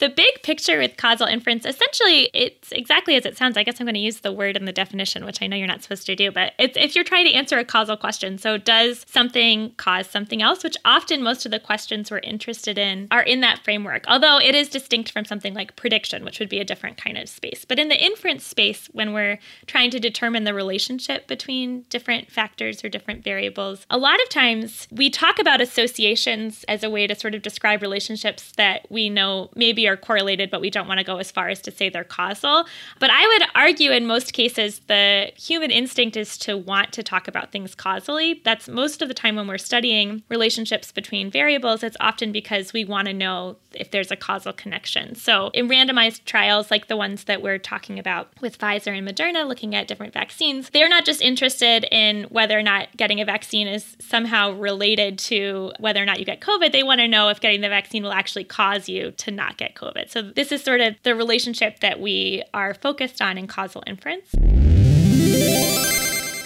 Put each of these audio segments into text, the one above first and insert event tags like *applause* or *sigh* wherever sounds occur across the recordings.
the big picture with causal inference, essentially, it's exactly as it sounds. I guess I'm going to use the word in the definition, which I know you're not supposed to do, but it's if you're trying to answer a causal question. So, does something cause something else? Which often most of the questions we're interested in are in that framework, although it is distinct from something like prediction, which would be a different kind of space. But in the inference space, when we're trying to determine the relationship between different factors or different variables, a lot of times we talk about associations as a way to sort of describe relationships that we know maybe are correlated, but we don't want to go as far as to say they're causal. But I would argue in most cases, the human instinct is to want to talk about things causally. That's most of the time when we're studying relationships between variables, it's often because we want to know if there's a causal connection. So in randomized trials like the ones that we're talking about with Pfizer and Moderna, looking at different vaccines, they're not just interested in whether or not getting a vaccine is somehow related to whether or not you get COVID. They want to know if getting the vaccine will actually cause you to not get COVID. So this is sort of the relationship that we are focused on in causal inference.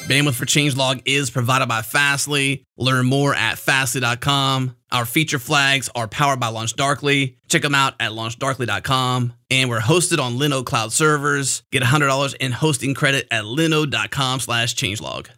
Bandwidth for Changelog is provided by Fastly. Learn more at fastly.com. Our feature flags are powered by LaunchDarkly. Check them out at launchdarkly.com. And we're hosted on Linode Cloud servers. Get $100 in hosting credit at linode.com slash changelog.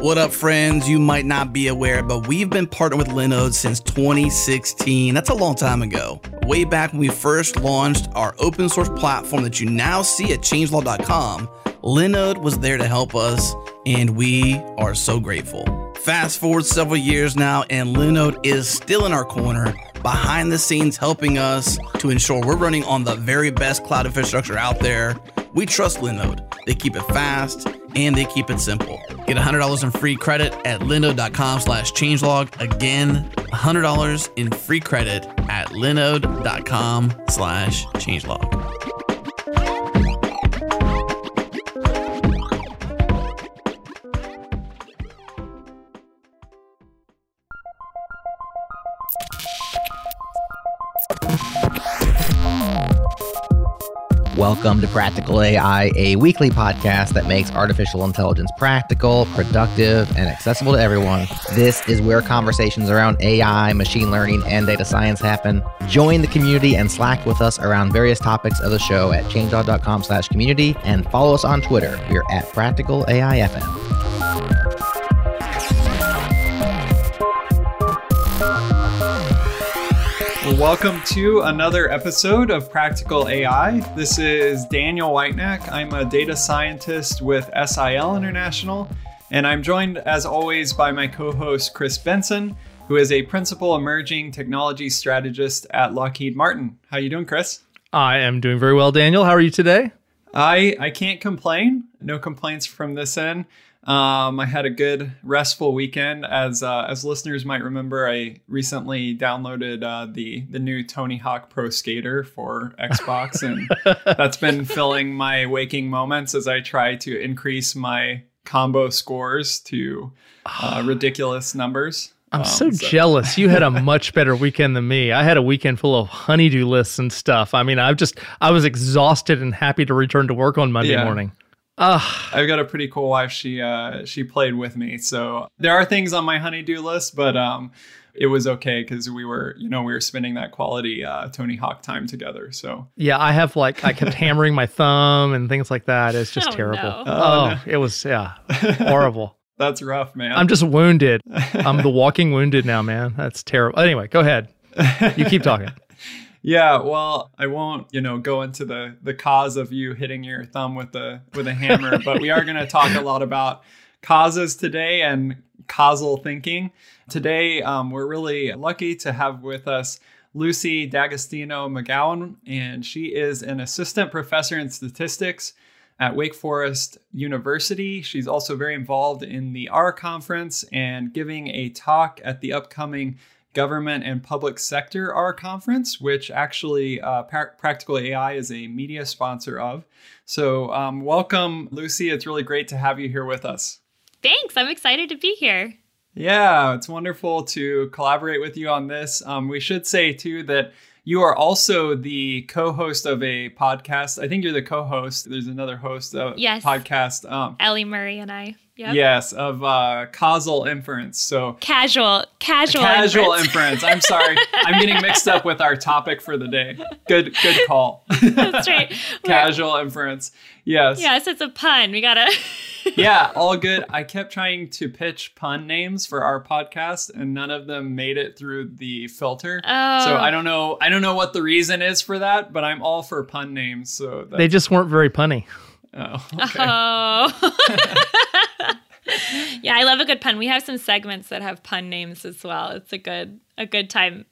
What up, friends? You might not be aware, but we've been partnered with Linode since 2016. That's a long time ago. Way back when we first launched our open source platform that you now see at changelog.com, Linode was there to help us, and we are so grateful. Fast forward several years now, and Linode is still in our corner, behind the scenes helping us to ensure we're running on the very best cloud infrastructure out there. We trust Linode. They keep it fast and they keep it simple. Get $100 in free credit at linode.com slash changelog. Again, $100 in free credit at linode.com slash changelog. Welcome to Practical AI, a weekly podcast that makes artificial intelligence practical, productive, and accessible to everyone. This is where conversations around AI, machine learning, and data science happen. Join the community and Slack with us around various topics of the show at changelog.com slash community and follow us on Twitter. We're at Practical AI FM. Welcome to another episode of Practical AI. This is Daniel Whitenack. I'm a data scientist with SIL International, and I'm joined, as always, by my co host, Chris Benson, who is a principal emerging technology strategist at Lockheed Martin. How are you doing, Chris? I am doing very well, Daniel. How are you today? I, I can't complain. No complaints from this end. Um, I had a good restful weekend. As uh, as listeners might remember, I recently downloaded uh, the the new Tony Hawk Pro Skater for Xbox, and *laughs* that's been filling my waking moments as I try to increase my combo scores to uh, ridiculous numbers. I'm um, so, so, jealous. You had a *laughs* much better weekend than me. I had a weekend full of honeydew lists and stuff. I mean, I've just I was exhausted and happy to return to work on Monday yeah. morning. I've got a pretty cool wife. She uh, she played with me, so there are things on my honeydew list, but um, it was okay because we were, you know, we were spending that quality uh, Tony Hawk time together. So yeah, I have like I kept hammering my thumb and things like that. It's just oh, terrible. No. Oh, oh no. it was yeah, *laughs* horrible. That's rough, man. I'm just wounded. I'm the *laughs* walking wounded now, man. That's terrible. Anyway, go ahead. You keep talking. Yeah, well, I won't, you know, go into the the cause of you hitting your thumb with a with a hammer, but we are going to talk a lot about causes today and causal thinking. Today, um, we're really lucky to have with us Lucy D'Agostino McGowan, and she is an assistant professor in statistics at Wake Forest University. She's also very involved in the R conference and giving a talk at the upcoming Government and Public Sector R conference, which actually uh, Practical AI is a media sponsor of. So, um, welcome, Lucy. It's really great to have you here with us. Thanks. I'm excited to be here. Yeah, it's wonderful to collaborate with you on this. Um, we should say, too, that you are also the co-host of a podcast. I think you're the co-host. There's another host of Yes. podcast. Um, Ellie Murray and I. Yep. Yes, of uh, causal inference. So Casual, casual, casual inference. inference. I'm sorry, *laughs* I'm getting mixed up with our topic for the day. Good, good call. That's right. We're- *laughs* casual inference. Yes. Yes, it's a pun. We gotta. *laughs* yeah, all good. I kept trying to pitch pun names for our podcast, and none of them made it through the filter. Oh. So I don't know. I don't know what the reason is for that, but I'm all for pun names. So that's, They just weren't very punny. oh, *laughs* okay. Oh. *laughs* yeah, I love a good pun. We have some segments that have pun names as well. It's a good a good time.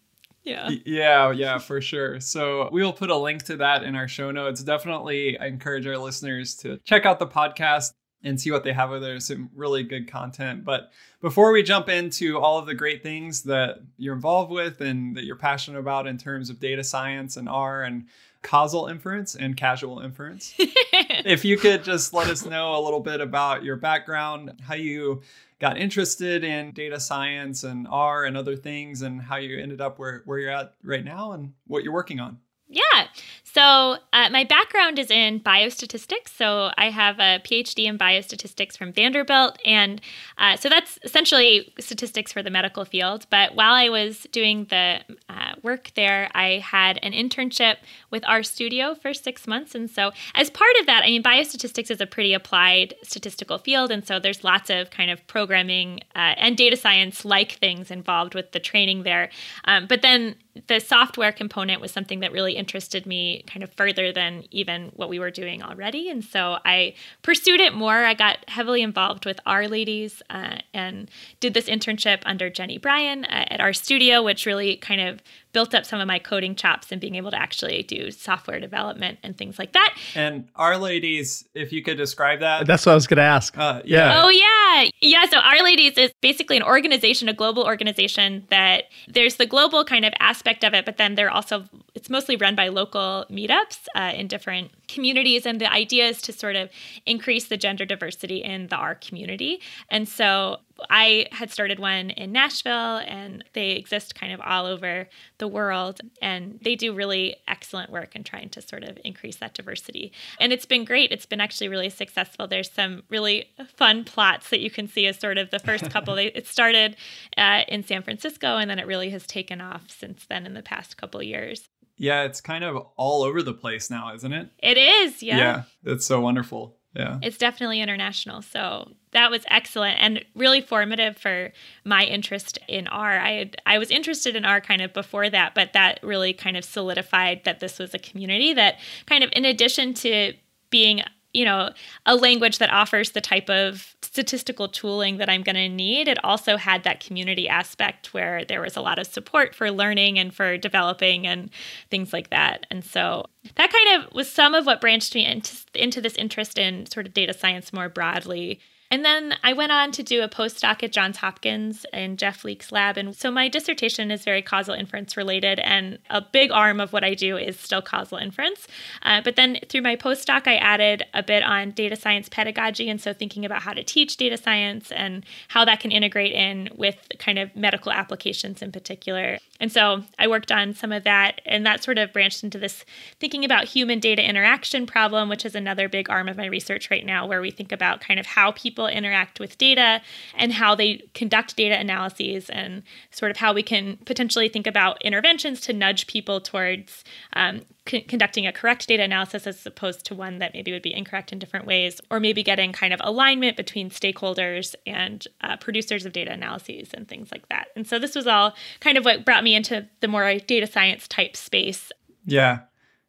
Yeah. Yeah, yeah, for sure. So we will put a link to that in our show notes. Definitely, I encourage our listeners to check out the podcast and see what they have. There's some really good content. But before we jump into all of the great things that you're involved with and that you're passionate about in terms of data science and R and causal inference and casual inference, *laughs* if you could just let us know a little bit about your background, how you got interested in data science and R and other things, and how you ended up where, where you're at right now and what you're working on. Yeah. So uh, my background is in biostatistics. So I have a PhD in biostatistics from Vanderbilt, and uh, so that's essentially statistics for the medical field. But while I was doing the uh, work there, I had an internship with RStudio for six months, and so as part of that, I mean, biostatistics is a pretty applied statistical field, and so there's lots of kind of programming uh, and data science like things involved with the training there. Um, but then the software component was something that really interested me kind of further than even what we were doing already. And so I pursued it more. I got heavily involved with R-Ladies uh, and did this internship under Jenny Bryan uh, at RStudio, which really kind of built up some of my coding chops and being able to actually do software development and things like that. And R-Ladies, if you could describe that. That's what I was going to ask. Uh, Yeah. Oh yeah. Yeah, so R-Ladies is basically an organization, a global organization that there's the global kind of aspect of it, but then they're also it's mostly run by local meetups uh, in different communities and the idea is to sort of increase the gender diversity in the R community. And so I had started one in Nashville and they exist kind of all over the world and they do really excellent work in trying to sort of increase that diversity. And it's been great. It's been actually really successful. There's some really fun plots that you can see as sort of the first *laughs* couple. They, it started uh, in San Francisco and then it really has taken off since then in the past couple years. Yeah, it's kind of all over the place now, isn't it? It is, yeah. Yeah, that's so wonderful. Yeah. It's definitely international. So that was excellent and really formative for my interest in R. I had, I was interested in R kind of before that, but that really kind of solidified that this was a community that kind of in addition to being you know, a language that offers the type of statistical tooling that I'm going to need. It also had that community aspect where there was a lot of support for learning and for developing and things like that. And so that kind of was some of what branched me into, into this interest in sort of data science more broadly. And then I went on to do a postdoc at Johns Hopkins in Jeff Leek's lab. And so my dissertation is very causal inference related, and a big arm of what I do is still causal inference. Uh, but then through my postdoc, I added a bit on data science pedagogy. And so thinking about how to teach data science and how that can integrate in with kind of medical applications in particular. And so I worked on some of that, and that sort of branched into this thinking about human data interaction problem, which is another big arm of my research right now, where we think about kind of how people interact with data and how they conduct data analyses, and sort of how we can potentially think about interventions to nudge people towards um, c- conducting a correct data analysis as opposed to one that maybe would be incorrect in different ways, or maybe getting kind of alignment between stakeholders and uh, producers of data analyses and things like that. And so this was all kind of what brought me into the more data science type space. Yeah.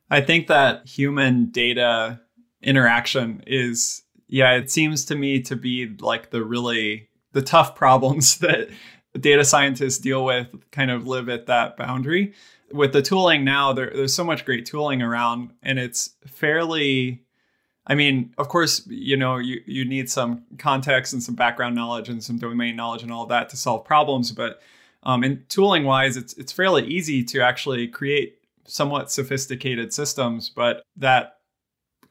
I think that human data interaction is, yeah, it seems to me to be like the really, the tough problems *laughs* that data scientists deal with kind of live at that boundary. With the tooling now, there, there's so much great tooling around and it's fairly, I mean, of course, you know, you, you need some context and some background knowledge and some domain knowledge and all that to solve problems. But um, and tooling wise, it's it's fairly easy to actually create somewhat sophisticated systems, but that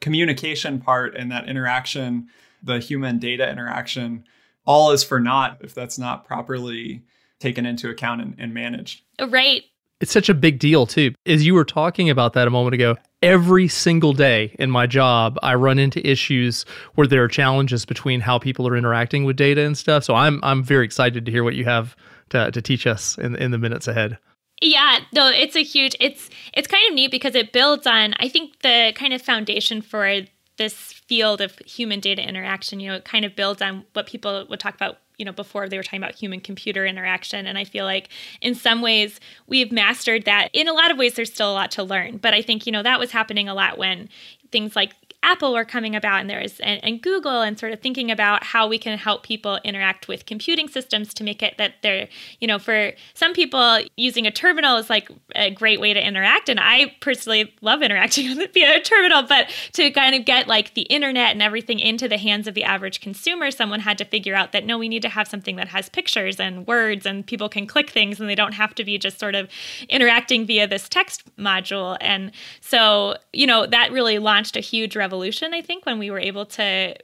communication part and that interaction, the human data interaction, all is for naught if that's not properly taken into account and, and managed. Right. It's such a big deal, too. As you were talking about that a moment ago, every single day in my job, I run into issues where there are challenges between how people are interacting with data and stuff. So I'm I'm very excited to hear what you have to, to teach us in, in the minutes ahead. Yeah, no, it's a huge it's it's kind of neat because it builds on I think the kind of foundation for this field of human data interaction, you know, it kind of builds on what people would talk about you know before they were talking about human computer interaction. And i feel like in some ways we've mastered that. In a lot of ways there's still a lot to learn. But i think you know that was happening a lot when things like Apple were coming about and there's and, and, Google and sort of thinking about how we can help people interact with computing systems to make it that they're, you know, for some people using a terminal is like a great way to interact. And I personally love interacting *laughs* with via a terminal, but to kind of get like the internet and everything into the hands of the average consumer, someone had to figure out that no, we need to have something that has pictures and words and people can click things and they don't have to be just sort of interacting via this text module. And so, you know, that really launched a huge revolution revolution, I think, when we were able to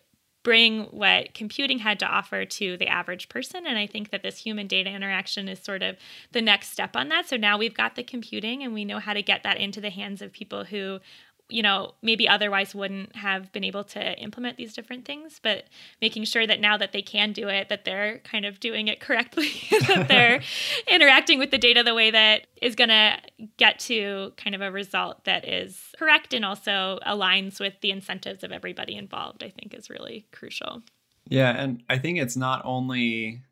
bring what computing had to offer to the average person. And I think that this human data interaction is sort of the next step on that. So now we've got the computing and we know how to get that into the hands of people who you know, maybe otherwise wouldn't have been able to implement these different things, but making sure that now that they can do it, that they're kind of doing it correctly, *laughs* that *laughs* they're interacting with the data the way that is going to get to kind of a result that is correct and also aligns with the incentives of everybody involved, I think is really crucial. Yeah. And I think it's not only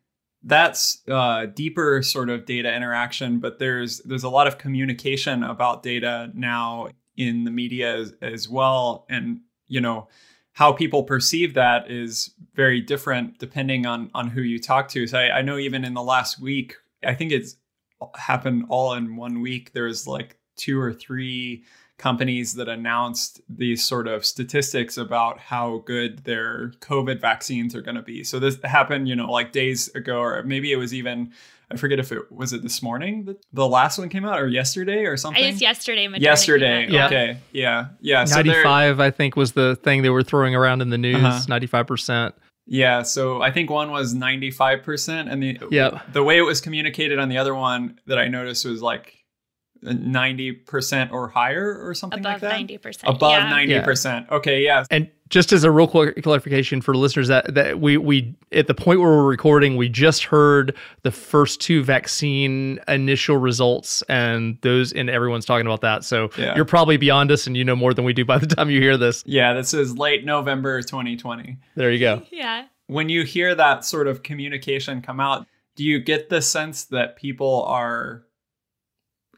that's uh, deeper sort of data interaction but there's there's a lot of communication about data now in the media as, as well. And you know how people perceive that is very different depending on on who you talk to. So I, I know even in the last week i think it's happened all in one week. There's like two or three companies that announced these sort of statistics about how good their covid vaccines are going to be. So this happened you know like days ago or maybe it was even I forget if it was it this morning that the last one came out or yesterday or something. It's yesterday. Moderna yesterday. Yeah. Okay. Yeah. Yeah. So 95, I think, was the thing they were throwing around in the news. Uh-huh. 95%. Yeah, so I think one was 95% and the yeah. the way it was communicated on the other one that I noticed was like 90% or higher or something Above like that? 90%. Above yeah. 90%. Yeah. Okay, yeah. And just as a real quick clarification for listeners that, that we we at the point where we're recording we just heard the first two vaccine initial results and those and everyone's talking about that. So yeah. you're probably beyond us and you know more than we do by the time you hear this. Yeah this is late november 2020 there you go. *laughs* Yeah. When you hear that sort of communication come out do you get the sense that people are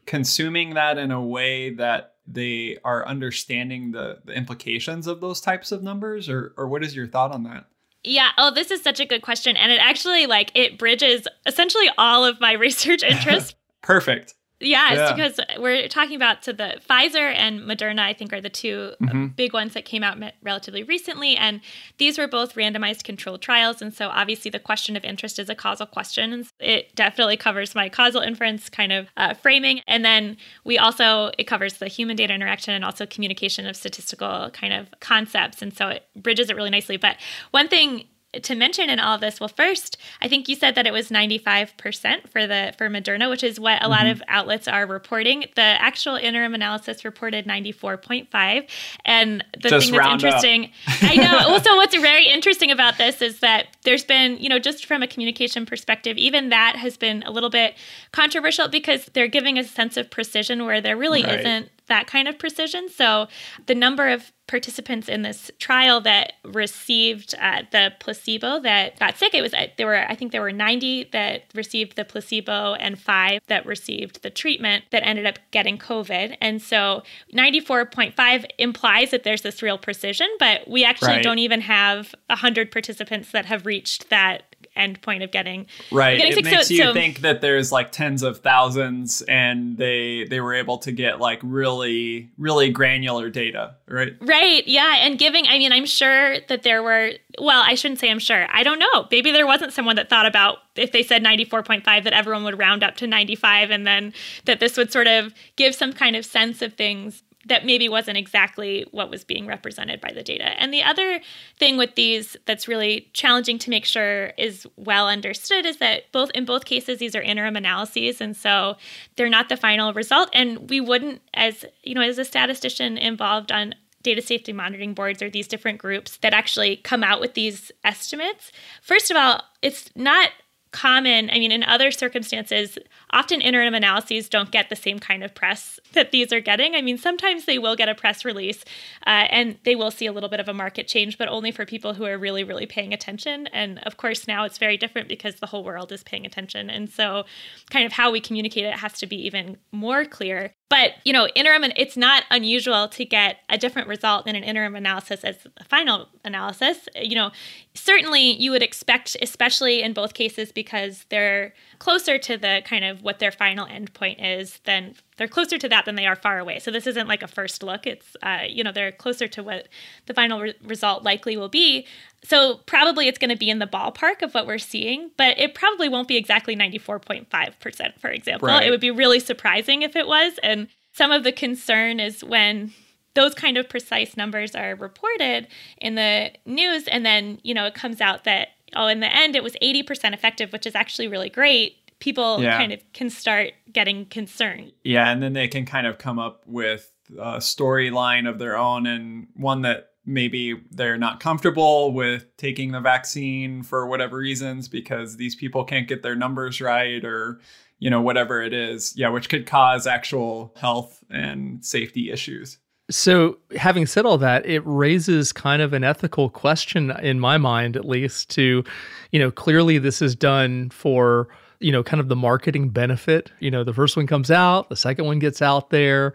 consuming that in a way that they are understanding the, the implications of those types of numbers or or what is your thought on that? Yeah oh this is such a good question and it actually like it bridges essentially all of my *laughs* research interests. *laughs* Perfect Yes, yeah. because we're talking about so the Pfizer and Moderna, I think, are the 2 mm-hmm. big ones that came out relatively recently, and these were both randomized controlled trials. And so, obviously, the question of interest is a causal question. And it definitely covers my causal inference kind of uh, framing, and then we also it covers the human data interaction and also communication of statistical kind of concepts. And so, it bridges it really nicely. But one thing to mention in all of this well first i think you said that it was 95% for the for moderna which is what a mm-hmm. lot of outlets are reporting the actual interim analysis reported 94.5 and the just thing that's interesting i know *laughs* also what's very interesting about this is that there's been you know just from a communication perspective even that has been a little bit controversial because they're giving a sense of precision where there really right. isn't that kind of precision. So the number of participants in this trial that received uh, the placebo that got sick it was uh, there were i think there were 90 that received the placebo and 5 that received the treatment that ended up getting covid and so 94.5 implies that there's this real precision but we actually right. don't even have 100 participants that have reached that end point of getting right. Getting it makes so, you so, think that there's like tens of thousands, and they they were able to get like really really granular data, right? Right. Yeah, and giving. I mean, I'm sure that there were. Well, I shouldn't say I'm sure. I don't know. Maybe there wasn't someone that thought about if they said 94.5 that everyone would round up to 95, and then that this would sort of give some kind of sense of things that maybe wasn't exactly what was being represented by the data. And the other thing with these that's really challenging to make sure is well understood is that both in both cases these are interim analyses and so they're not the final result and we wouldn't as you know as a statistician involved on data safety monitoring boards or these different groups that actually come out with these estimates. First of all, it's not common. I mean, in other circumstances, often interim analyses don't get the same kind of press that these are getting. I mean, sometimes they will get a press release uh, and they will see a little bit of a market change, but only for people who are really, really paying attention. And of course, now it's very different because the whole world is paying attention. And so, kind of how we communicate it has to be even more clear. But, you know, interim, it's not unusual to get a different result in an interim analysis as a final analysis. You know, certainly you would expect, especially in both cases, because they're closer to the kind of what their final endpoint is, then they're closer to that than they are far away. So this isn't like a first look. It's, uh, you know, they're closer to what the final re- result likely will be. So probably it's going to be in the ballpark of what we're seeing, but it probably won't be exactly 94.5%, for example. Right. It would be really surprising if it was. And some of the concern is when those kind of precise numbers are reported in the news and then, you know, it comes out that oh, in the end it was 80% effective, which is actually really great. People yeah. kind of can start getting concerned. Yeah, and then they can kind of come up with a storyline of their own and one that maybe they're not comfortable with taking the vaccine for whatever reasons because these people can't get their numbers right or you know whatever it is yeah which could cause actual health and safety issues so having said all that it raises kind of an ethical question in my mind at least to you know clearly this is done for you know kind of the marketing benefit. You know the first one comes out the second one gets out there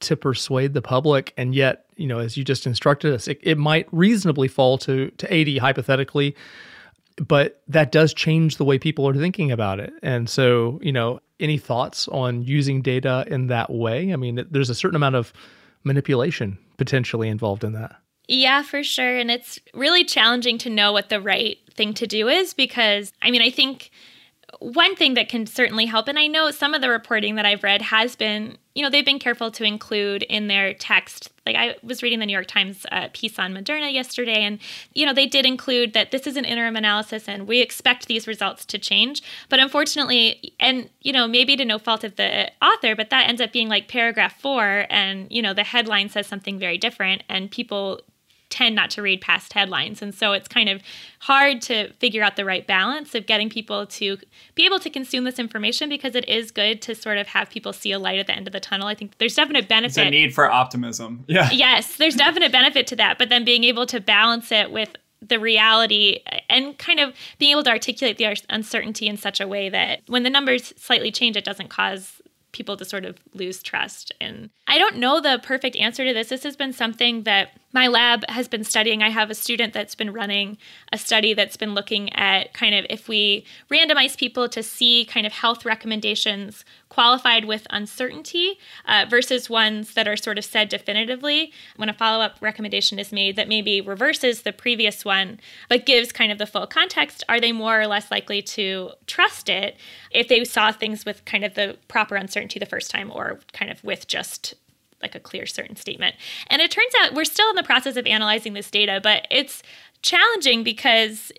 to persuade the public and yet you know as you just instructed us it, it might reasonably fall to to 80 hypothetically but that does change the way people are thinking about it. And so you know any thoughts on using data in that way? I mean there's a certain amount of manipulation potentially involved in that yeah, for sure. And it's really challenging to know what the right thing to do is because, I mean, I think one thing that can certainly help, and I know some of the reporting that I've read has been, you know, they've been careful to include in their text. Like I was reading the New York Times uh, piece on Moderna yesterday, and, you know, they did include that this is an interim analysis and we expect these results to change. But unfortunately, and, you know, maybe to no fault of the author, but that ends up being like paragraph four, and, you know, the headline says something very different, and people tend not to read past headlines. And so it's kind of hard to figure out the right balance of getting people to be able to consume this information because it is good to sort of have people see a light at the end of the tunnel. I think there's definite benefit. It's a need for optimism. Yeah. Yes, there's definite benefit to that. But then being able to balance it with the reality and kind of being able to articulate the uncertainty in such a way that when the numbers slightly change, it doesn't cause people to sort of lose trust. And I don't know the perfect answer to this. This has been something that my lab has been studying. I have a student that's been running a study that's been looking at kind of if we randomize people to see kind of health recommendations qualified with uncertainty uh, versus ones that are sort of said definitively when a follow up recommendation is made that maybe reverses the previous one but gives kind of the full context, are they more or less likely to trust it if they saw things with kind of the proper uncertainty the first time or kind of with just like a clear certain statement. And it turns out we're still in the process of analyzing this data, but it's challenging because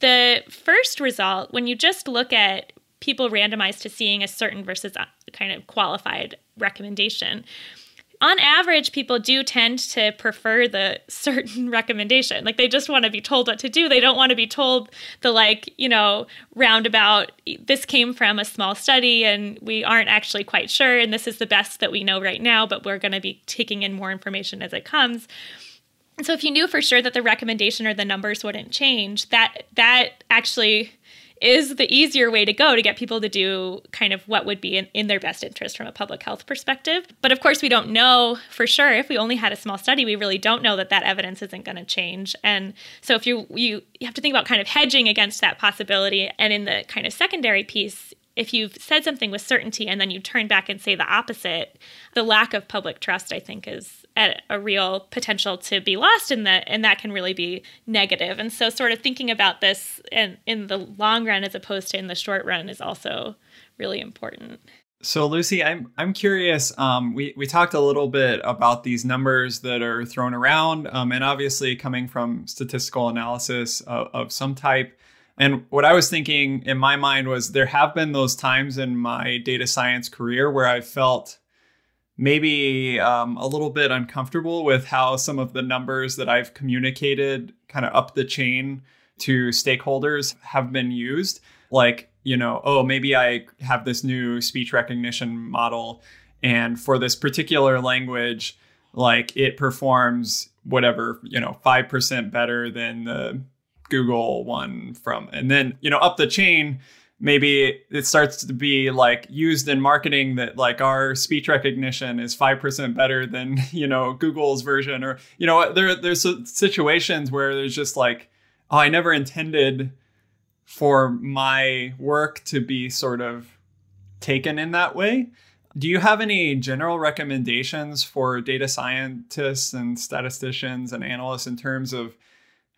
the first result, when you just look at people randomized to seeing a certain versus uh, kind of qualified recommendation, on average, people do tend to prefer the *laughs* certain recommendation. Like they just want to be told what to do. They don't want to be told the, like, you know, roundabout, this came from a small study and we aren't actually quite sure. And this is the best that we know right now, but we're going to be taking in more information as it comes. So if you knew for sure that the recommendation or the numbers wouldn't change, that that actually is the easier way to go to get people to do kind of what would be in, in, their best interest from a public health perspective. But of course, we don't know for sure. If we only had a small study, we really don't know that that evidence isn't going to change. And so, if you, you you have to think about kind of hedging against that possibility. And in the kind of secondary piece, if you've said something with certainty and then you turn back and say the opposite, the lack of public trust, I think, is at a real potential to be lost in that, and that can really be negative. And so, sort of thinking about this in, in the long run as opposed to in the short run is also really important. So Lucy, I'm I'm curious. Um, we we talked a little bit about these numbers that are thrown around, um, and obviously coming from statistical analysis of, of some type. And what I was thinking in my mind was there have been those times in my data science career where I felt maybe um, a little bit uncomfortable with how some of the numbers that I've communicated kind of up the chain to stakeholders have been used. Like you know, oh, maybe I have this new speech recognition model, and for this particular language, like it performs whatever, you know, 5% better than the Google one from, and then, you know, up the chain, maybe it starts to be like used in marketing that like our speech recognition is 5% better than *laughs* you know google's version or you know there there's situations where there's just like oh i never intended for my work to be sort of taken in that way. Do you have any general recommendations for data scientists and statisticians and analysts in terms of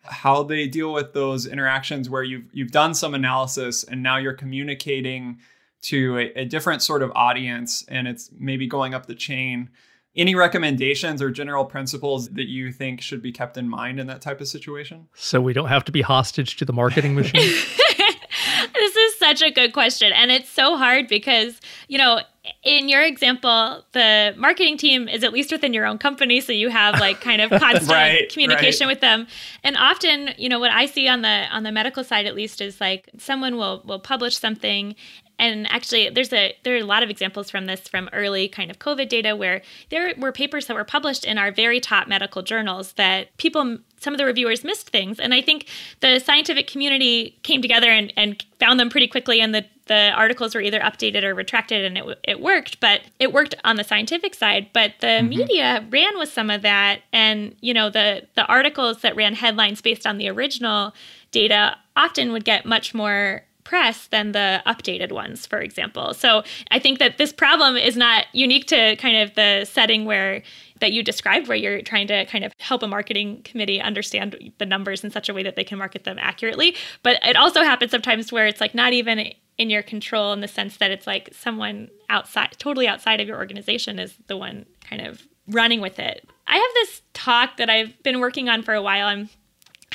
how they deal with those interactions where you've you've done some analysis and now you're communicating to a, a different sort of audience and it's maybe going up the chain? Any recommendations or general principles that you think should be kept in mind in that type of situation? So we don't have to be hostage to the marketing machine. *laughs* this is such a good question. And it's so hard because, you know, in your example, the marketing team is at least within your own company, so you have like kind of *laughs* constant right, communication right. with them. And often, you know, what I see on the on the medical side at least is like someone will will publish something and actually there's a there are a lot of examples from this from early kind of covid data where there were papers that were published in our very top medical journals that people some of the reviewers missed things and i think the scientific community came together and, and found them pretty quickly and the the articles were either updated or retracted and it, it worked but it worked on the scientific side but the mm-hmm. media ran with some of that and you know the the articles that ran headlines based on the original data often would get much more press than the updated ones, for example. So I think that this problem is not unique to kind of the setting where that you described where you're trying to kind of help a marketing committee understand the numbers in such a way that they can market them accurately. But it also happens sometimes where it's like not even in your control in the sense that it's like someone outside totally outside of your organization is the one kind of running with it. I have this talk that I've been working on for a while. I'm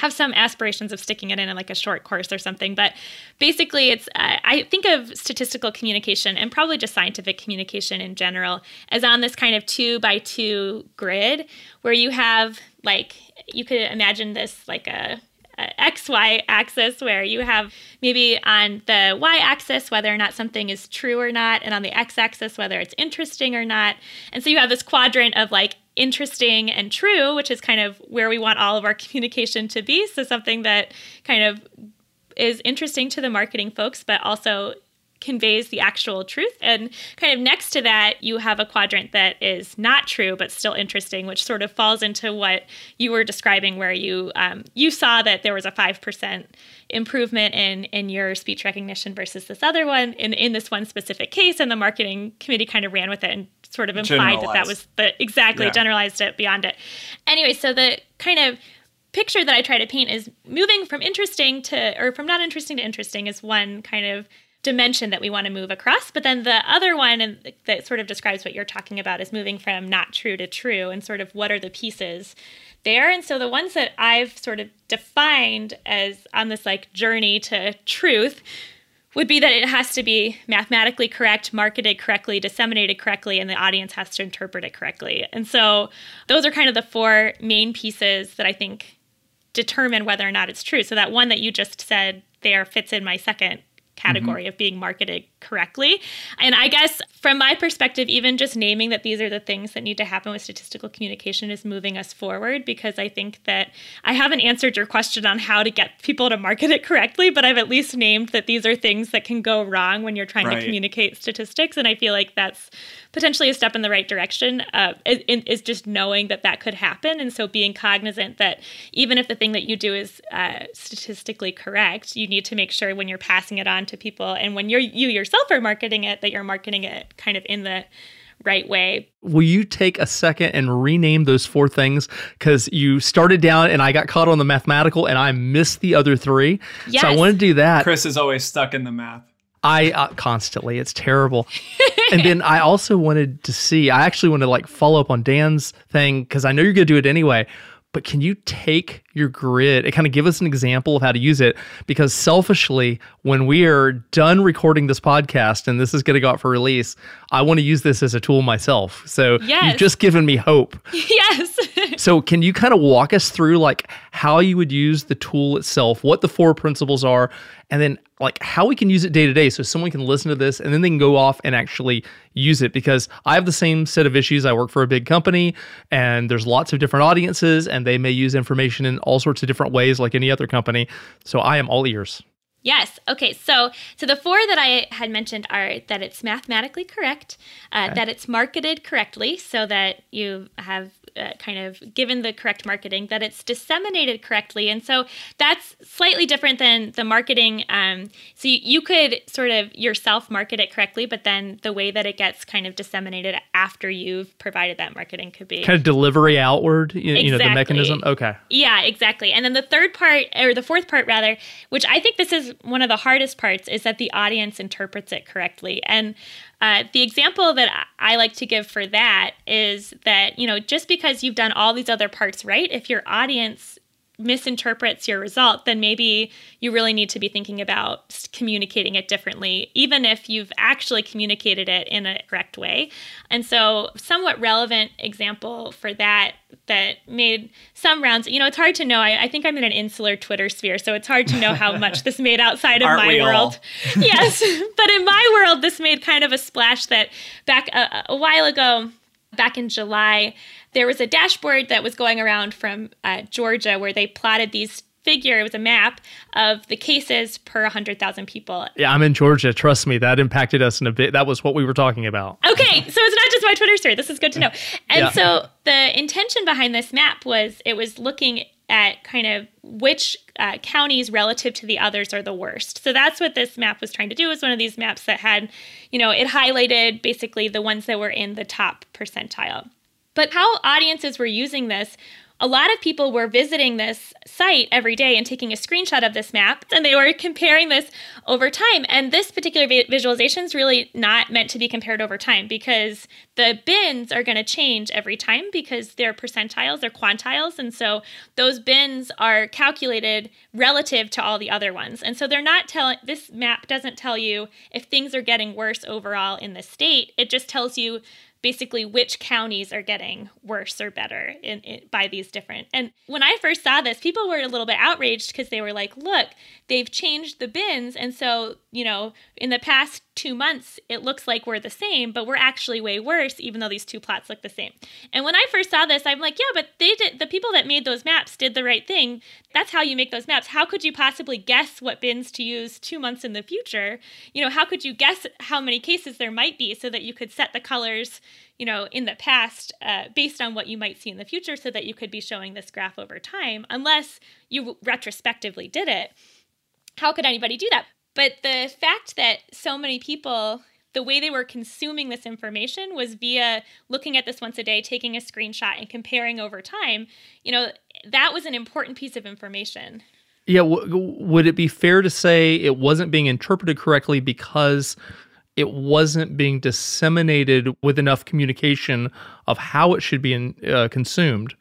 have some aspirations of sticking it in, in like a short course or something but basically it's uh, i think of statistical communication and probably just scientific communication in general as on this kind of two by two grid where you have like you could imagine this like a XY axis where you have maybe on the Y axis whether or not something is true or not, and on the X axis whether it's interesting or not. And so you have this quadrant of like interesting and true, which is kind of where we want all of our *laughs* communication to be. So something that kind of is interesting to the marketing folks, but also conveys the actual truth. And kind of next to that, you have a quadrant that is not true but still interesting, which sort of falls into what you were describing, where you um, you saw that there was a five percent improvement in in your speech recognition versus this other one in in this one specific case, and the marketing committee kind of ran with it and sort of implied that that was the exactly yeah. generalized it beyond it. Anyway, so the kind of picture that I try to paint is moving from interesting to or from not interesting to interesting is one kind of dimension that we want to move across. But then the other one that sort of describes what you're talking about is moving from not true to true and sort of what are the pieces there. And so the ones that I've sort of defined as on this like journey to truth would be that it has to be mathematically correct, marketed correctly, disseminated correctly, and the audience has to interpret it correctly. And so those are kind of the four main pieces that I think determine whether or not it's true. So that one that you just said there fits in my second category mm-hmm. of being marketed correctly. And I guess from my perspective, even just naming that these are the things that need to happen with statistical communication is moving us forward because I think that I haven't answered your question on how to get people to market it correctly, but I've at least named that these are things that can go wrong when you're trying right. to communicate statistics. And I feel like that's potentially a step in the right direction uh, is, is, just knowing that that could happen. And so being cognizant that even if the thing that you do is uh, statistically correct, you need to make sure when you're passing it on to people and when you're you yourself are marketing it that you're marketing it kind of in the right way. Will you take a second and rename those four things? Because you started down and I got caught on the mathematical and I missed the other three. Yes. So I want to do that. Chris is always stuck in the math. I uh, constantly. It's terrible. *laughs* and then I also wanted to see. I actually want to like follow up on Dan's thing because I know you're going to do it anyway. But can you take your grid and kind of give us an example of how to use it? Because selfishly, when we are done recording this podcast and this is going to go out for release, I want to use this as a tool myself. So Yes. you've just given me hope. *laughs* yes. So can you kind of walk us through like how you would use the tool itself, what the four principles are, and then like how we can use it day to day so someone can listen to this and then they can go off and actually use it because I have the same set of issues. I work for a big company and there's lots of different audiences and they may use information in all sorts of different ways like any other company. So I am all ears. Yes. Okay. So, so the four that I had mentioned are that it's mathematically correct, uh, that it's marketed correctly, so that you have uh, kind of given the correct marketing, that it's disseminated correctly, and so that's slightly different than the marketing. Um, so you, you could sort of yourself market it correctly, but then the way that it gets kind of disseminated after you've provided that marketing could be Kind of delivery outward, you, you know, the mechanism. Okay. Yeah, exactly. And then the third part, or the fourth part rather, which I think this is one of the hardest parts, is that the audience interprets it correctly. And uh, the example that I like to give for that is that, you know, just because you've done all these other parts right, if your audience misinterprets your result, then maybe you really need to be thinking about communicating it differently, even if you've actually communicated it in a correct way. And so, somewhat relevant example for that that made some rounds. You know, it's hard to know. I, I think I'm in an insular Twitter sphere, so it's hard to know how much this made outside of Aren't my world. *laughs* yes, but in my world, this made kind of a splash that back a, a while ago back in July, there was a dashboard that was going around from uh, Georgia where they plotted these figure. It was a map of the cases per 100,000 people. Yeah, I'm in Georgia. Trust me, that impacted us in a bit. That was what we were talking about. Okay, so it's not just my Twitter story. This is good to know. *laughs* And Yeah. so the intention behind this map was it was looking at kind of which uh, counties relative to the others are the worst. So that's what this map was trying to do. It was one of these maps that had, you know, it highlighted basically the ones that were in the top percentile. But how audiences were using this, a lot of people were visiting this site every day and taking a screenshot of this map, and they were *laughs* comparing this over time. And this particular vi- visualization is really not meant to be compared over time because the bins are going to change every time because they're percentiles, they're quantiles. And so those bins are calculated relative to all the other ones. And so they're not telling, this map doesn't tell you if things are getting worse overall in the state. It just tells you basically which counties are getting worse or better in, in by these different and when i first saw this people were a little bit outraged because they were like look they've changed the bins and so you know in the past two months it looks like we're the same but we're actually way worse even though these two plots look the same. And when i first saw this i'm like yeah but they did the people that made those maps did the right thing. That's how you make those maps. How could you possibly guess what bins to use two months in the future? You know how could you guess how many cases there might be so that you could set the colors you know, in the past, uh, based on what you might see in the future, so that you could be showing this graph over time, unless you retrospectively did it. How could anybody do that? But the fact that so many people, the way they were consuming this information was via looking at this once a day, taking a screenshot, and comparing over time, you know, that was an important piece of information. Yeah, w- would it be fair to say it wasn't being interpreted correctly because it wasn't being disseminated with enough communication of how it should be in, uh, consumed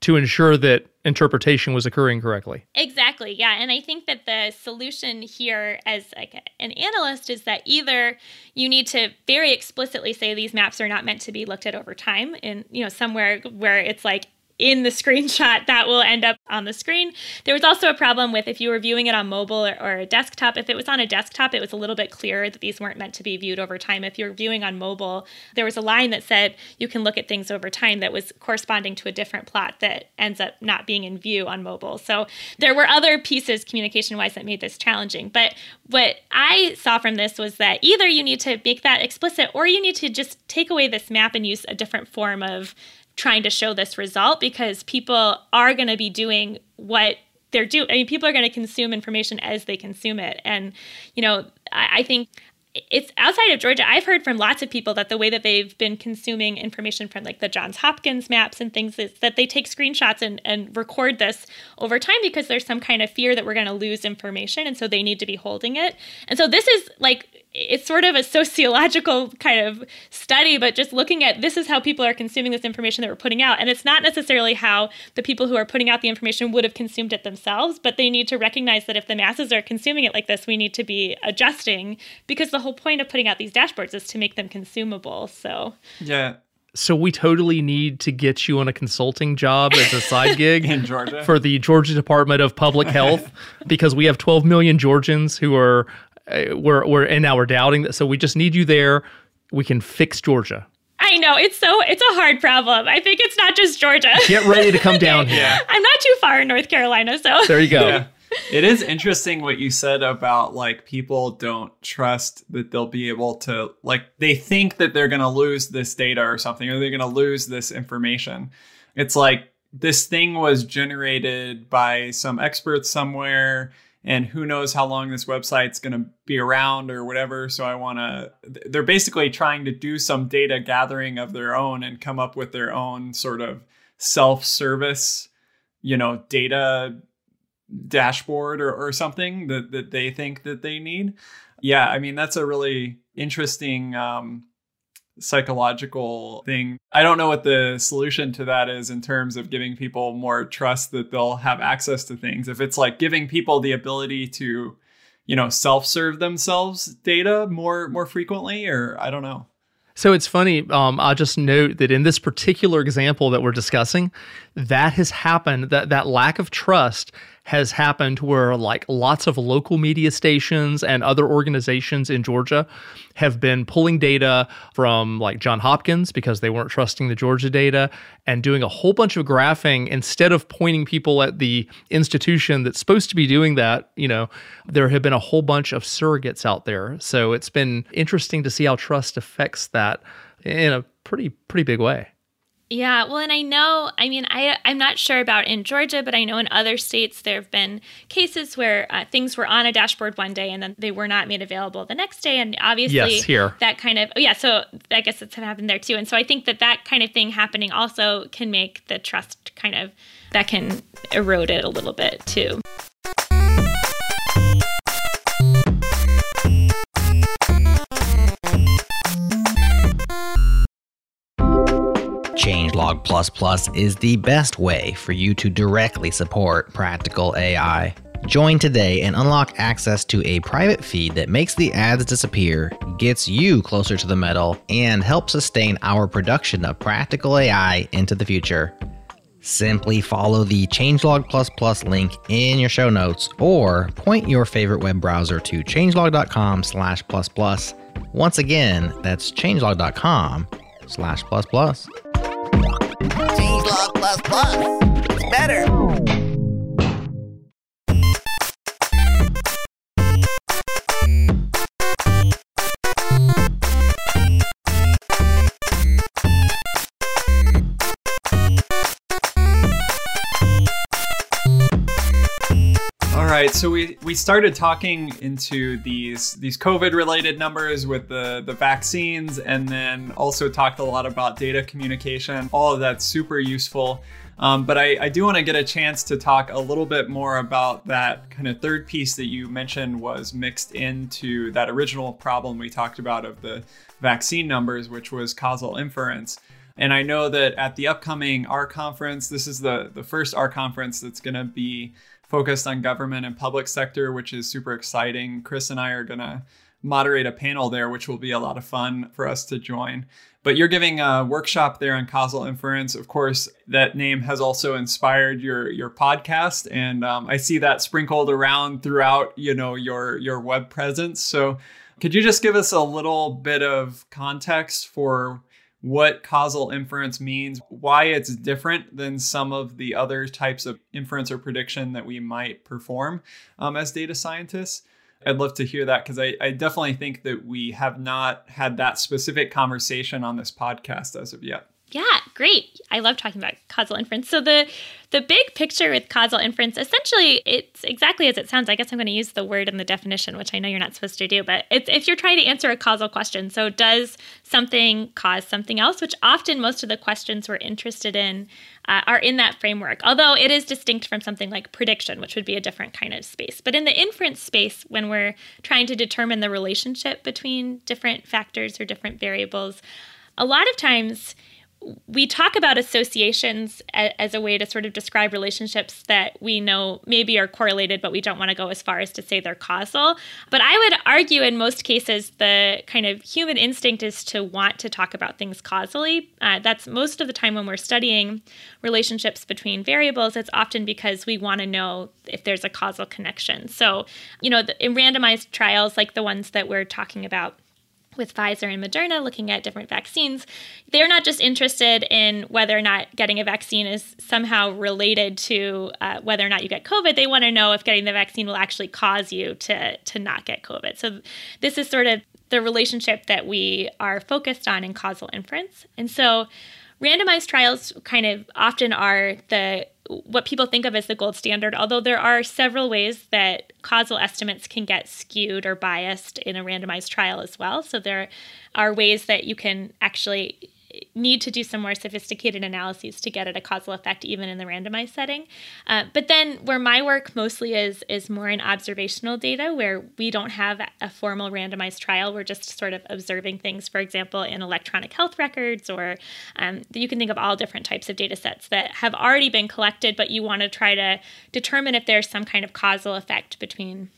to ensure that interpretation was occurring correctly? Exactly. Yeah, and I think that the solution here as like an analyst is that either you need to very explicitly say these maps are not meant to be looked at over time and you know somewhere where it's like in the *laughs* screenshot that will end up on the screen. There was also a problem with if you were viewing it on mobile or, or a desktop. If it was on a desktop, it was a little bit clearer that these weren't meant to be viewed over time. If you were viewing on mobile, there was a line that said you can look at things over time that was corresponding to a different plot that ends up not being in view on mobile. So there were other pieces communication wise that made this challenging. But what I saw from this was that either you need to make that explicit or you need to just take away this map and use a different form of trying to show this result because people are going to be doing what they're doing. I mean, people are going to consume information as they consume it. And, you know, I, I think it's outside of Georgia. I've heard from lots of people that the way that they've been consuming information from like the Johns Hopkins maps and things is that they take screenshots and, and record this over time because there's some kind of fear that we're going to lose information. And so they need to be holding it. And so this is like, it's sort of a sociological kind of study, but just looking at this is how people are consuming this information that we're putting out. And it's not necessarily how the people who are putting out the information would have consumed it themselves, but they need to recognize that if the masses are consuming it like this, we need to be adjusting because the whole point of putting out these dashboards is to make them consumable. So, Yeah. So we totally need to get you on a consulting job as a side *laughs* gig In Georgia. for the Georgia Department of Public Health *laughs* because we have 12 million Georgians who are Uh, we're we're and now we're doubting that. So we just need you there. We can fix Georgia. I know it's so it's a hard problem. I think it's not just Georgia. Get ready to come *laughs* down here. Yeah. I'm not too far in North Carolina, so There you go. yeah. It is interesting what you said about like people don't trust that they'll be able to like they think that they're going to lose this data or something or they're going to lose this information. It's like this thing was generated by some experts somewhere and who knows how long this website's going to be around or whatever. So i want to they're basically trying to do some data gathering of their own and come up with their own sort of self-service you know data dashboard or, or something that, that they think that they need. Yeah i mean that's a really interesting um, psychological thing i don't know what the solution to that is in terms of giving people more trust that they'll have access to things if it's like giving people the ability to you know self-serve themselves data more more frequently or i don't know So it's funny. Um, I'll just note that in this particular example that we're discussing, that has happened. That that lack of trust has happened where like lots of local media stations and other organizations in Georgia have been pulling data from like John Hopkins because they weren't trusting the Georgia data and doing a whole bunch of graphing instead of pointing people at the institution that's supposed to be doing that. You know, there have been a whole bunch of surrogates out there. So it's been interesting to see how trust affects that in a pretty pretty big way. Yeah, well, and I know, I mean, I, I'm not sure about in Georgia, but I know in other states there have been cases where uh, things were on a dashboard one day and then they were not made available the next day. And obviously, Yes, here. that kind of, oh, yeah, so I guess it's happened there too. And so I think that that kind of thing happening also can make the trust kind of, that can erode it a little bit too. Changelog Plus Plus is the best way for you to directly support practical AI. Join today and unlock access to a private feed that makes the ads disappear, gets you closer to the metal, and helps sustain our production of practical AI into the future. Simply follow the Changelog Plus Plus link in your show notes or point your favorite web browser to changelog.com slash plus plus. Once again, that's changelog.com slash plus plus. Changelog plus plus. It's better. So we we started talking into these these COVID related numbers with the the vaccines, and then also talked a lot about data communication. All of that's super useful. Um, but I, I do want to get a chance to talk a little bit more about that kind of third piece that you mentioned was mixed into that original problem we talked about of the vaccine numbers, which was causal inference. And I know that at the upcoming R conference, this is the, the first R conference that's going to be focused on government and public sector, which is super exciting. Chris and I are going to moderate a panel there, which will be a lot of fun for us to join. But you're giving a workshop there on causal inference. Of course, that name has also inspired your your podcast, and um, I see that sprinkled around throughout, you know, your your web presence. So, could you just give us a little bit of context for what causal inference means, why it's different than some of the other types of inference or prediction that we might perform um, as data scientists. I'd love to hear that because I, I definitely think that we have not had that specific conversation on this podcast as of yet. Yeah, great. I love talking about causal inference. So the the big picture with causal inference, essentially, it's exactly as it sounds. I guess I'm going to use the word in the definition, which I know you're not supposed to do, but it's if you're trying to answer a causal question. So does something cause something else? Which often most of the questions we're interested in uh, are in that framework. Although it is distinct from something like prediction, which would be a different kind of space. But in the inference space, when we're trying to determine the relationship between different factors or different variables, a lot of times we talk about associations as a way to sort of describe relationships that we know maybe are correlated, but we don't want to go as far as to say they're causal. But I would argue in most cases, the kind of human instinct is to want to talk about things causally. Uh, that's most of the time when we're studying relationships between variables, it's often because we want to know if there's a causal connection. So, you know, in randomized trials like the ones that we're talking about, with Pfizer and Moderna looking at different vaccines, they're not just interested in whether or not getting a vaccine is somehow related to uh, whether or not you get COVID. They want to know if getting the vaccine will actually cause you to, to not get COVID. So, this is sort of the relationship that we are focused on in causal inference. And so, randomized trials kind of often are the what people think of as the gold standard, although there are several ways that causal estimates can get skewed or biased in a randomized trial as well. So there are ways that you can actually need to do some more sophisticated analyses to get at a causal effect even in the randomized setting. Uh, but then where my work mostly is is more in observational data where we don't have a formal randomized trial. We're just sort of observing things for example in electronic health records or um, you can think of all different types of data sets that have already been collected but you want to try to determine if there's some kind of causal effect between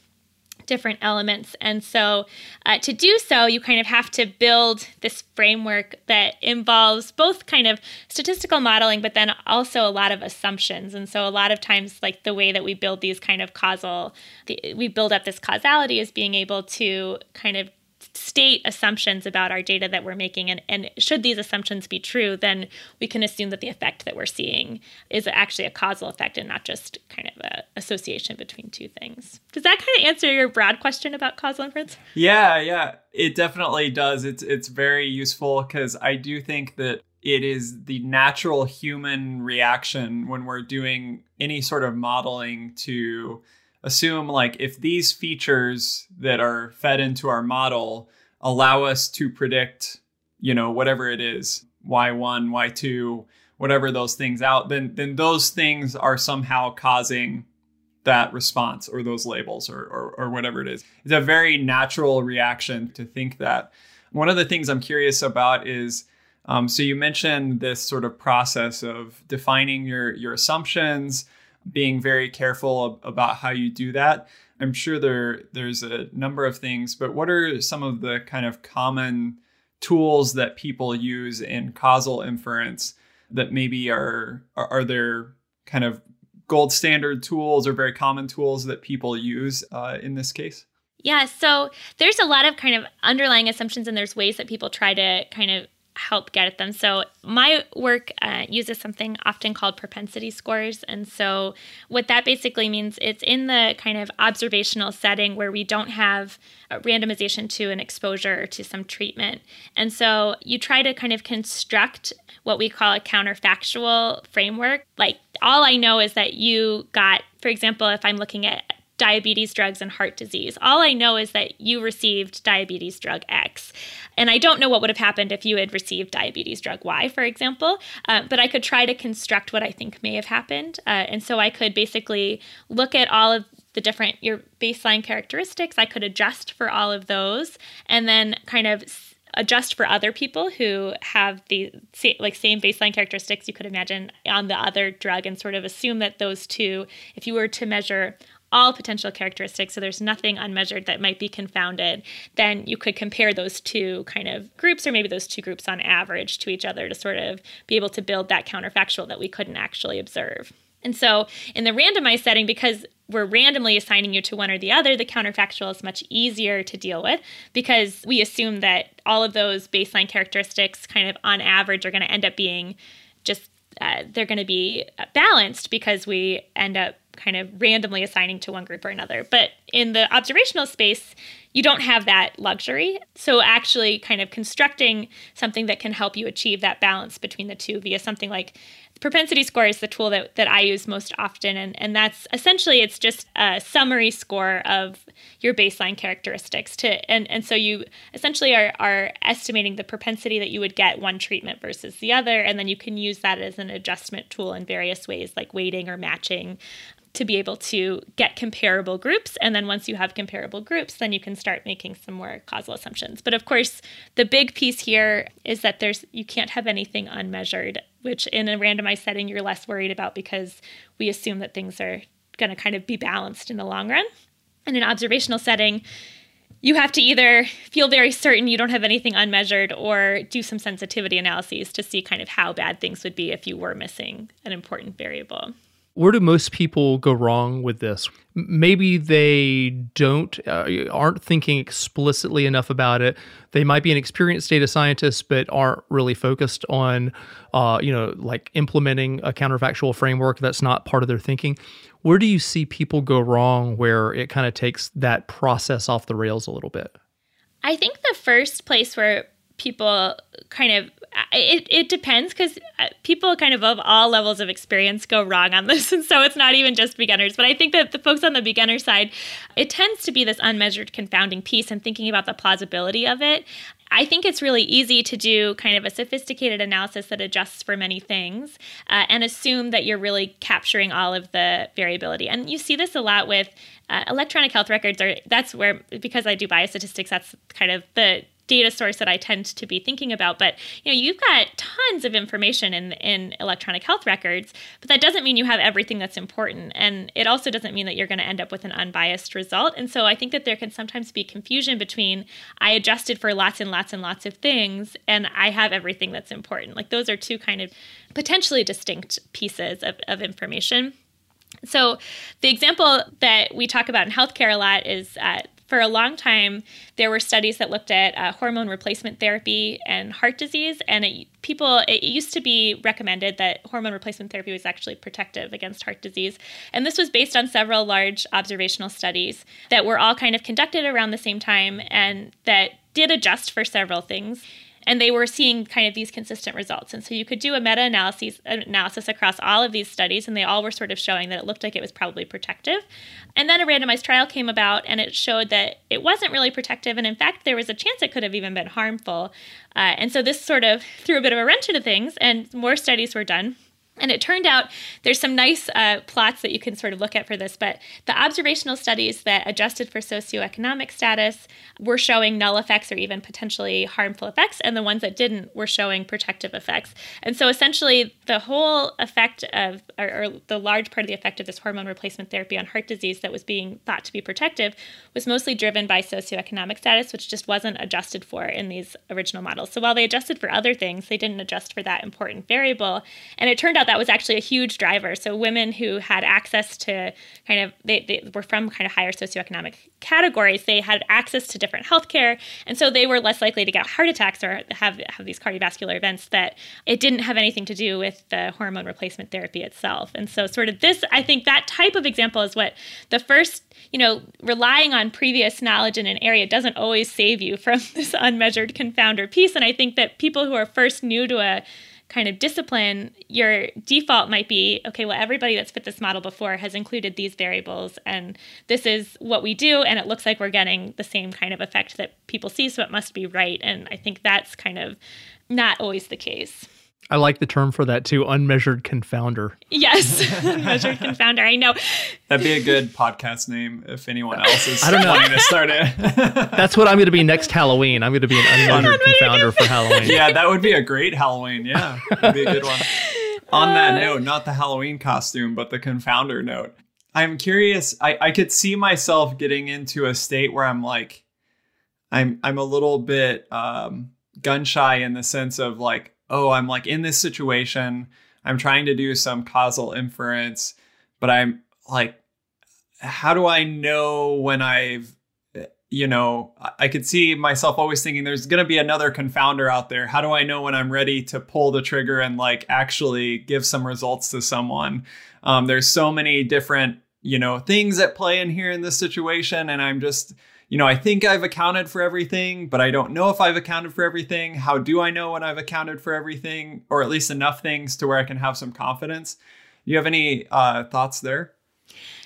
different elements. And so, uh, to do so, you kind of have to build this framework that involves both kind of statistical modeling, but then also a lot of assumptions. And so, a lot of times, like the way that we build these kind of causal, the, we build up this causality is being able to kind of state assumptions about our data that we're making. And, and should these assumptions be true, then we can assume that the effect that we're seeing is actually a causal effect and not just kind of an association between two things. Does that kind of answer your broad question about causal inference? Yeah, yeah, it definitely does. It's it's very useful because I do think that it is the natural human reaction when we're doing any sort of modeling to assume like if these features that are fed into our model allow us to predict, you know, whatever it is, y1, y2, whatever those things out, then then those things are somehow causing that response or those labels or, or, or whatever it is. It's a very natural reaction to think that. One of the things I'm curious about is um, so you mentioned this sort of process of defining your your assumptions, being very careful about how you do that. I'm sure there there's a number of things, but what are some of the kind of common tools that people use in causal inference that maybe are are, are there kind of gold standard tools or very common tools that people use uh, in this case? Yeah, so there's a lot of kind of underlying assumptions, and there's ways that people try to kind of help get at them. So my work uh, uses something often called propensity scores, and so what that basically means it's in the kind of observational setting where we don't have randomization to an exposure or to some treatment, and so you try to kind of construct what we call a counterfactual framework. Like all I know is that you got, for example, if I'm looking at diabetes drugs and heart disease. All I know is that you received diabetes drug X. And I don't know what would have happened if you had received diabetes drug Y, for example. Uh, but I could try to construct what I think may have happened. Uh, and so I could basically look at all of the different your baseline characteristics. I could adjust for all of those and then kind of adjust for other people who have the like same baseline characteristics you could imagine on the other drug and sort of assume that those two if you were to measure all potential characteristics, so there's nothing unmeasured that might be confounded, then you could compare those two kind of groups, or maybe those two groups on average to each other to sort of be able to build that counterfactual that we couldn't actually observe. And so in the randomized setting, because we're randomly assigning you to one or the other, the counterfactual is much easier to deal with because we assume that all of those baseline characteristics, kind of on average, are going to end up being just uh, they're going to be balanced because we end up kind of randomly assigning to one group or another. But in the observational space, you don't have that luxury. So, actually, kind of constructing something that can help you achieve that balance between the two via something like propensity score is the tool that, that I use most often. And, and that's essentially, it's just a summary score of your baseline characteristics to, and, and so you essentially are, are estimating the propensity that you would get one treatment versus the other. And then you can use that as an adjustment tool in various ways like weighting or matching to be able to get comparable groups. And then once you have comparable groups, then you can start making some more causal assumptions. But of course, the big piece here is that there's you can't have anything unmeasured, which in a randomized setting you're less worried about because we assume that things are going to kind of be balanced in the long run. In an observational setting, you have to either feel very certain you don't have anything unmeasured or do some sensitivity analyses to see kind of how bad things would be if you were missing an important variable where do most people go wrong with this? Maybe they don't uh, aren't thinking explicitly enough about it. They might be an experienced data scientist, but aren't really focused on, uh, you know, like implementing a counterfactual framework. That's not part of their thinking. Where do you see people go wrong where it kind of takes that process off the rails a little bit? I think the first place where people kind of it, it depends because uh, people kind of of all levels of experience go wrong on this *laughs* and so it's not even just beginners but i think that the folks on the beginner side it tends to be this unmeasured confounding piece and thinking about the plausibility of it I think it's really easy to do kind of a sophisticated analysis that adjusts for many things uh, and assume that you're really capturing all of the variability. And you see this a lot with uh, electronic health records. Are that's where because I do biostatistics, that's kind of the data source that I tend to be thinking about. But you know, you've got tons of information in in electronic health records, but that doesn't mean you have everything that's important, and it also doesn't mean that you're going to end up with an unbiased result. And so I think that there can sometimes be confusion between I adjusted for lots and lots and lots of things, and I have everything that's important. Like those are two kind of potentially distinct pieces of, of information. So, the example that we talk about in healthcare a lot is uh, for a long time, there were studies that looked at uh, hormone replacement therapy and heart disease, and it, people it used to be recommended that hormone replacement therapy was actually protective against heart disease, and this was based on several large observational studies that were all kind of conducted around the same time and that did adjust for several things and they were seeing kind of these consistent results. And so you could do a meta-analysis analysis across all of these studies, and they all were sort of showing that it looked like it was probably protective. And then a randomized trial came about, and it showed that it wasn't really protective, and in fact, there was a chance it could have even been harmful. Uh, and so this sort of threw a bit of a wrench into things, and more studies were done. And it turned out there's some nice uh, plots that you can sort of look at for this, but the observational studies that adjusted for socioeconomic status were showing null effects or even potentially harmful effects, and the ones that didn't were showing protective effects. And so essentially, the whole effect of, or, or the large part of the effect of this hormone replacement therapy on heart disease that was being thought to be protective was mostly driven by socioeconomic status, which just wasn't adjusted for in these original models. So while they adjusted for other things, they didn't adjust for that important variable. And it turned out that was actually a huge driver. So women who had access to kind of they, they were from kind of higher socioeconomic categories, they had access to different healthcare, and so they were less likely to get heart attacks or have have these cardiovascular events that it didn't have anything to do with the hormone replacement therapy itself. And so sort of this I think that type of example is what the first, you know, relying on previous knowledge in an area doesn't always save you from *laughs* this unmeasured confounder piece and I think that people who are first new to a kind of discipline, your default might be okay, well, everybody that's fit this model before has included these variables, and this is what we do, and it looks like we're getting the same kind of effect that people see, so it must be right. And I think that's kind of not always the case. I like the term for that too, unmeasured confounder. Yes, *laughs* unmeasured confounder. I know. That'd be a good podcast name if anyone else is I don't know. wanting to start it. *laughs* That's what I'm going to be next Halloween. I'm going to be an unmeasured confounder for Halloween. Yeah, that would be a great Halloween. Yeah, that'd be a good one. On that uh, note, not the Halloween costume, but the confounder note. I'm curious. I, I could see myself getting into a state where I'm like, I'm I'm a little bit um, gun shy in the sense of like oh, I'm like in this situation. I'm trying to do some causal inference, but I'm like, how do I know when I've, you know, I could see myself always thinking there's going to be another confounder out there. How do I know when I'm ready to pull the trigger and like actually give some results to someone? Um, there's so many different you know, things at play in here in this situation. And I'm just, you know, I think I've accounted for everything, but I don't know if I've accounted for everything. How do I know when I've accounted for everything, or at least enough things to where I can have some confidence? Do you have any uh, thoughts there?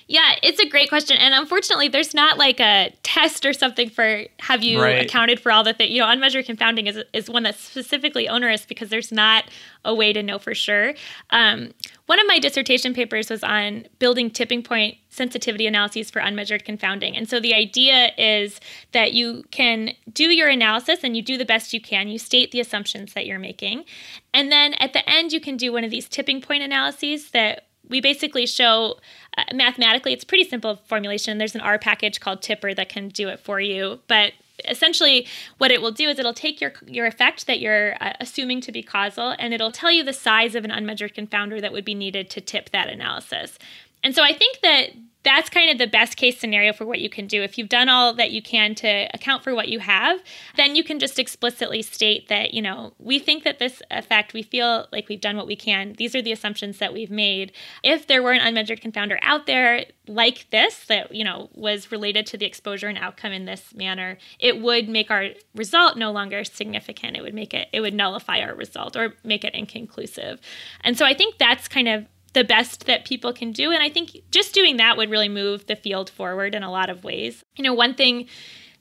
Yeah, it's a great question. And unfortunately, there's not like a test or something for have you Right. accounted for all the things. You know, unmeasured confounding is, is one that's specifically onerous because there's not a way to know for sure. Um, one of my dissertation papers was on building tipping point sensitivity analyses for unmeasured confounding. And so the idea is that you can do your analysis and you do the best you can. You state the assumptions that you're making. And then at the end, you can do one of these tipping point analyses that we basically show mathematically it's a pretty simple formulation. There's an r package called tipr that can do it for you. But essentially what it will do is it'll take your your effect that you're uh, assuming to be causal and it'll tell you the size of an unmeasured confounder that would be needed to tip that analysis. And so i think that that's kind of the best case scenario for what you can do. If you've done all that you can to account for what you have, then you can just explicitly state that, you know, we think that this effect, we feel like we've done what we can. These are the assumptions that we've made. If there were an unmeasured confounder out there like this that, you know, was related to the exposure and outcome in this manner, it would make our result no longer significant. It would make it, it would nullify our result or make it inconclusive. And so I think that's kind of the best that people can do. And I think just doing that would really move the field forward in a lot of ways. You know, one thing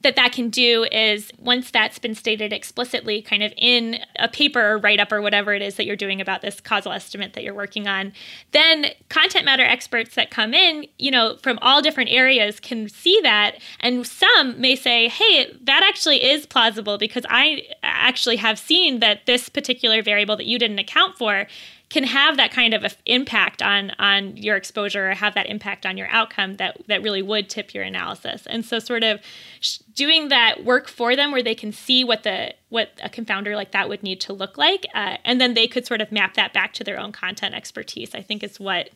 that that can do is once that's been stated explicitly kind of in a paper or write up or whatever it is that you're doing about this causal estimate that you're working on then content matter experts that come in you know from all different areas can see that and some may say hey that actually is plausible because i actually have seen that this particular variable that you didn't account for can have that kind of a impact on on your exposure or have that impact on your outcome that that really would tip your analysis and so sort of sh- doing that work for them where they can see what the what a confounder like that would need to look like uh, and then they could sort of map that back to their own content expertise i think is what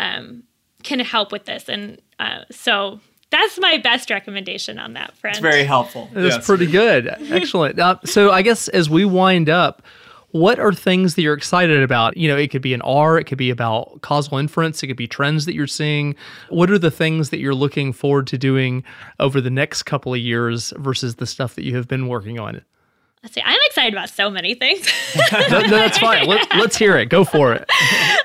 um, can help with this and uh, so that's my best recommendation on that front It's very helpful. That's Yes. pretty good. *laughs* Excellent. Uh, so I guess as we wind up, what are things that you're excited about? You know, it could be an R, it could be about causal inference, it could be trends that you're seeing. What are the things that you're looking forward to doing over the next couple of years versus the stuff that you have been working on? Let's see i'm excited about so many things *laughs* No, no, that's fine. Let, let's hear it. Go for it. *laughs*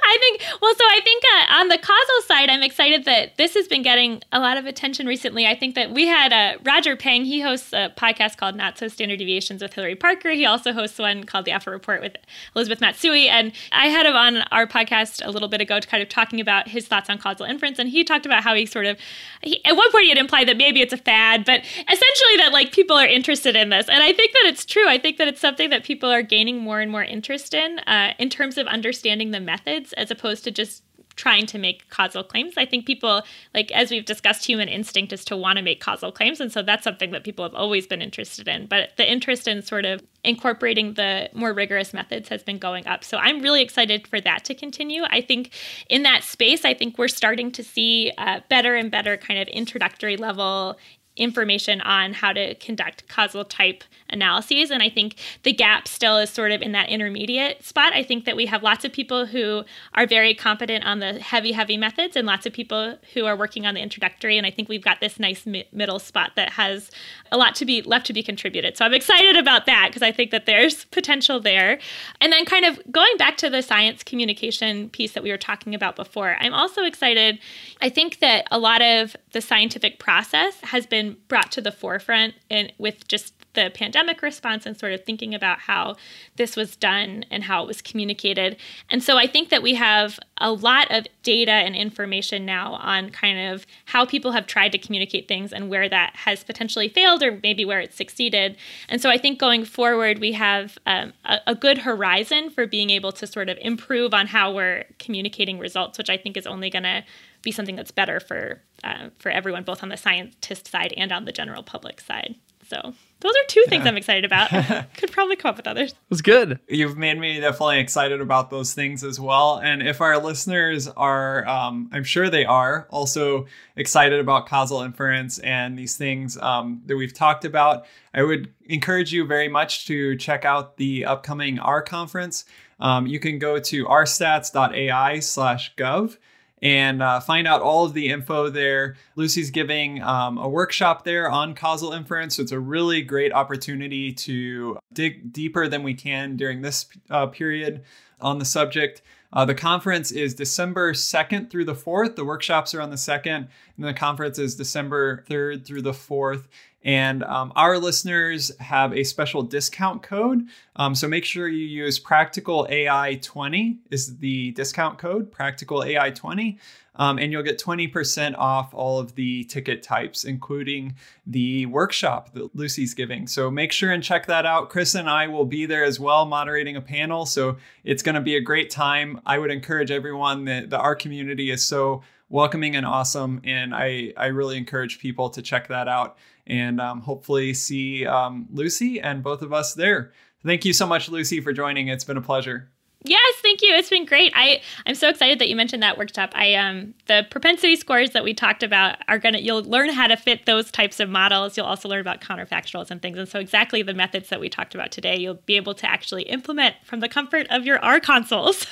Well, so I think uh, on the causal side, I'm excited that this has been getting a lot of attention recently. I think that we had uh, Roger Peng, he hosts a podcast called Not So Standard Deviations with Hilary Parker. He also hosts one called The Effort Report with Elizabeth Matsui. And I had him on our podcast a little bit ago to kind of talking about his thoughts on causal inference. And he talked about how he sort of, he, at one point, he had implied that maybe it's a fad, but essentially that like people are interested in this. And I think that it's true. I think that it's something that people are gaining more and more interest in, uh, in terms of understanding the methods as opposed to just trying to make causal claims. I think people, like as we've discussed, human instinct is to want to make causal claims. And so that's something that people have always been interested in. But the interest in sort of incorporating the more rigorous methods has been going up. So I'm really excited for that to continue. I think in that space, I think we're starting to see uh, better and better kind of introductory level information on how to conduct causal type analyses. And I think the gap still is sort of in that intermediate spot. I think that we have lots of people who are very competent on the heavy, heavy methods and lots of people who are working on the introductory. And I think we've got this nice mi- middle spot that has a lot to be left to be contributed. So I'm excited about that because I think that there's potential there. And then kind of going back to the science communication piece that we were talking about before, I'm also excited. I think that a lot of the scientific process has been brought to the forefront and with just the pandemic response and sort of thinking about how this was done and how it was communicated. And so I think that we have a lot of data and information now on kind of how people have tried to communicate things and where that has potentially failed or maybe where it succeeded. And so I think going forward, we have um, a, a good horizon for being able to sort of improve on how we're communicating results, which I think is only going to be something that's better for uh, for everyone, both on the scientist side and on the general public side. So those are two things I'm excited about. *laughs* Could probably come up with others. It was good. You've made me definitely excited about those things as well. And if our listeners are, um, I'm sure they are, also excited about causal inference and these things um, that we've talked about, I would encourage you very much to check out the upcoming R conference. Um, you can go to rstats.ai slash gov and uh, find out all of the info there. Lucy's giving um, a workshop there on causal inference. So it's a really great opportunity to dig deeper than we can during this uh, period on the subject. Uh, the conference is December 2nd through the 4th. The workshops are on the 2nd, and the conference is December 3rd through the 4th. And um, our listeners have a special discount code. Um, so make sure you use Practical AI 20 is the discount code, Practical AI 20. Um, and you'll get 20% off all of the ticket types, including the workshop that Lucy's giving. So make sure and check that out. Chris and I will be there as well, moderating a panel. So it's going to be a great time. I would encourage everyone that the, our community is so welcoming and awesome. And I, I really encourage people to check that out and um, hopefully see um, Lucy and both of us there. Thank you so much, Lucy, for joining. It's been a pleasure. Yes, thank you. It's been great. I I'm so excited that you mentioned that workshop. I um the propensity scores that we talked about are gonna you'll learn how to fit those types of models. You'll also learn about counterfactuals and things. And so exactly the methods that we talked about today, you'll be able to actually implement from the comfort of your R consoles.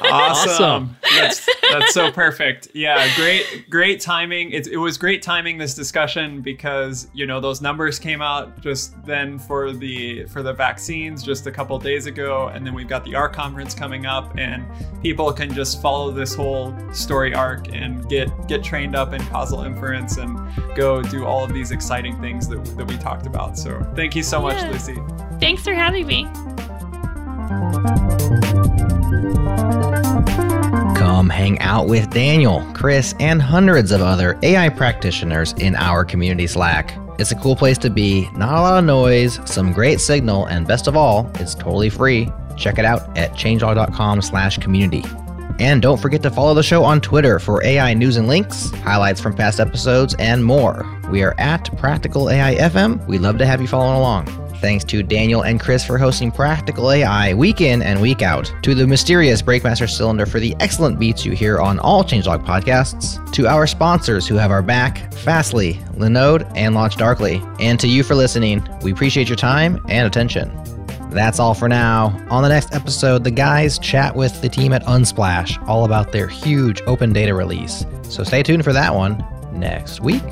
awesome. *laughs* awesome. That's that's so perfect. Yeah, great great timing. It, it was great timing this discussion because you know those numbers came out just then for the for the vaccines just a couple days ago, and then we've got the R conference coming up and people can just follow this whole story arc and get get trained up in causal inference and go do all of these exciting things that, that we talked about so thank you so yeah. much lucy thanks for having me Come hang out with Daniel, Chris, and hundreds of other AI practitioners in our community Slack. It's a cool place to be, not a lot of noise, some great signal, and best of all, it's totally free. Check it out at changelog.com slash community. And don't forget to follow the show on Twitter for AI news and links, highlights from past episodes, and more. We are at Practical AI FM. We'd love to have you following along. Thanks to Daniel and Chris for hosting Practical AI week in and week out. To the mysterious Breakmaster Cylinder for the excellent beats you hear on all Changelog podcasts. To our sponsors who have our back, Fastly, Linode, and Launch Darkly. And to you for listening. We appreciate your time and attention. That's all for now. On the next episode, the guys chat with the team at Unsplash all about their huge open data release. So stay tuned for that one next week.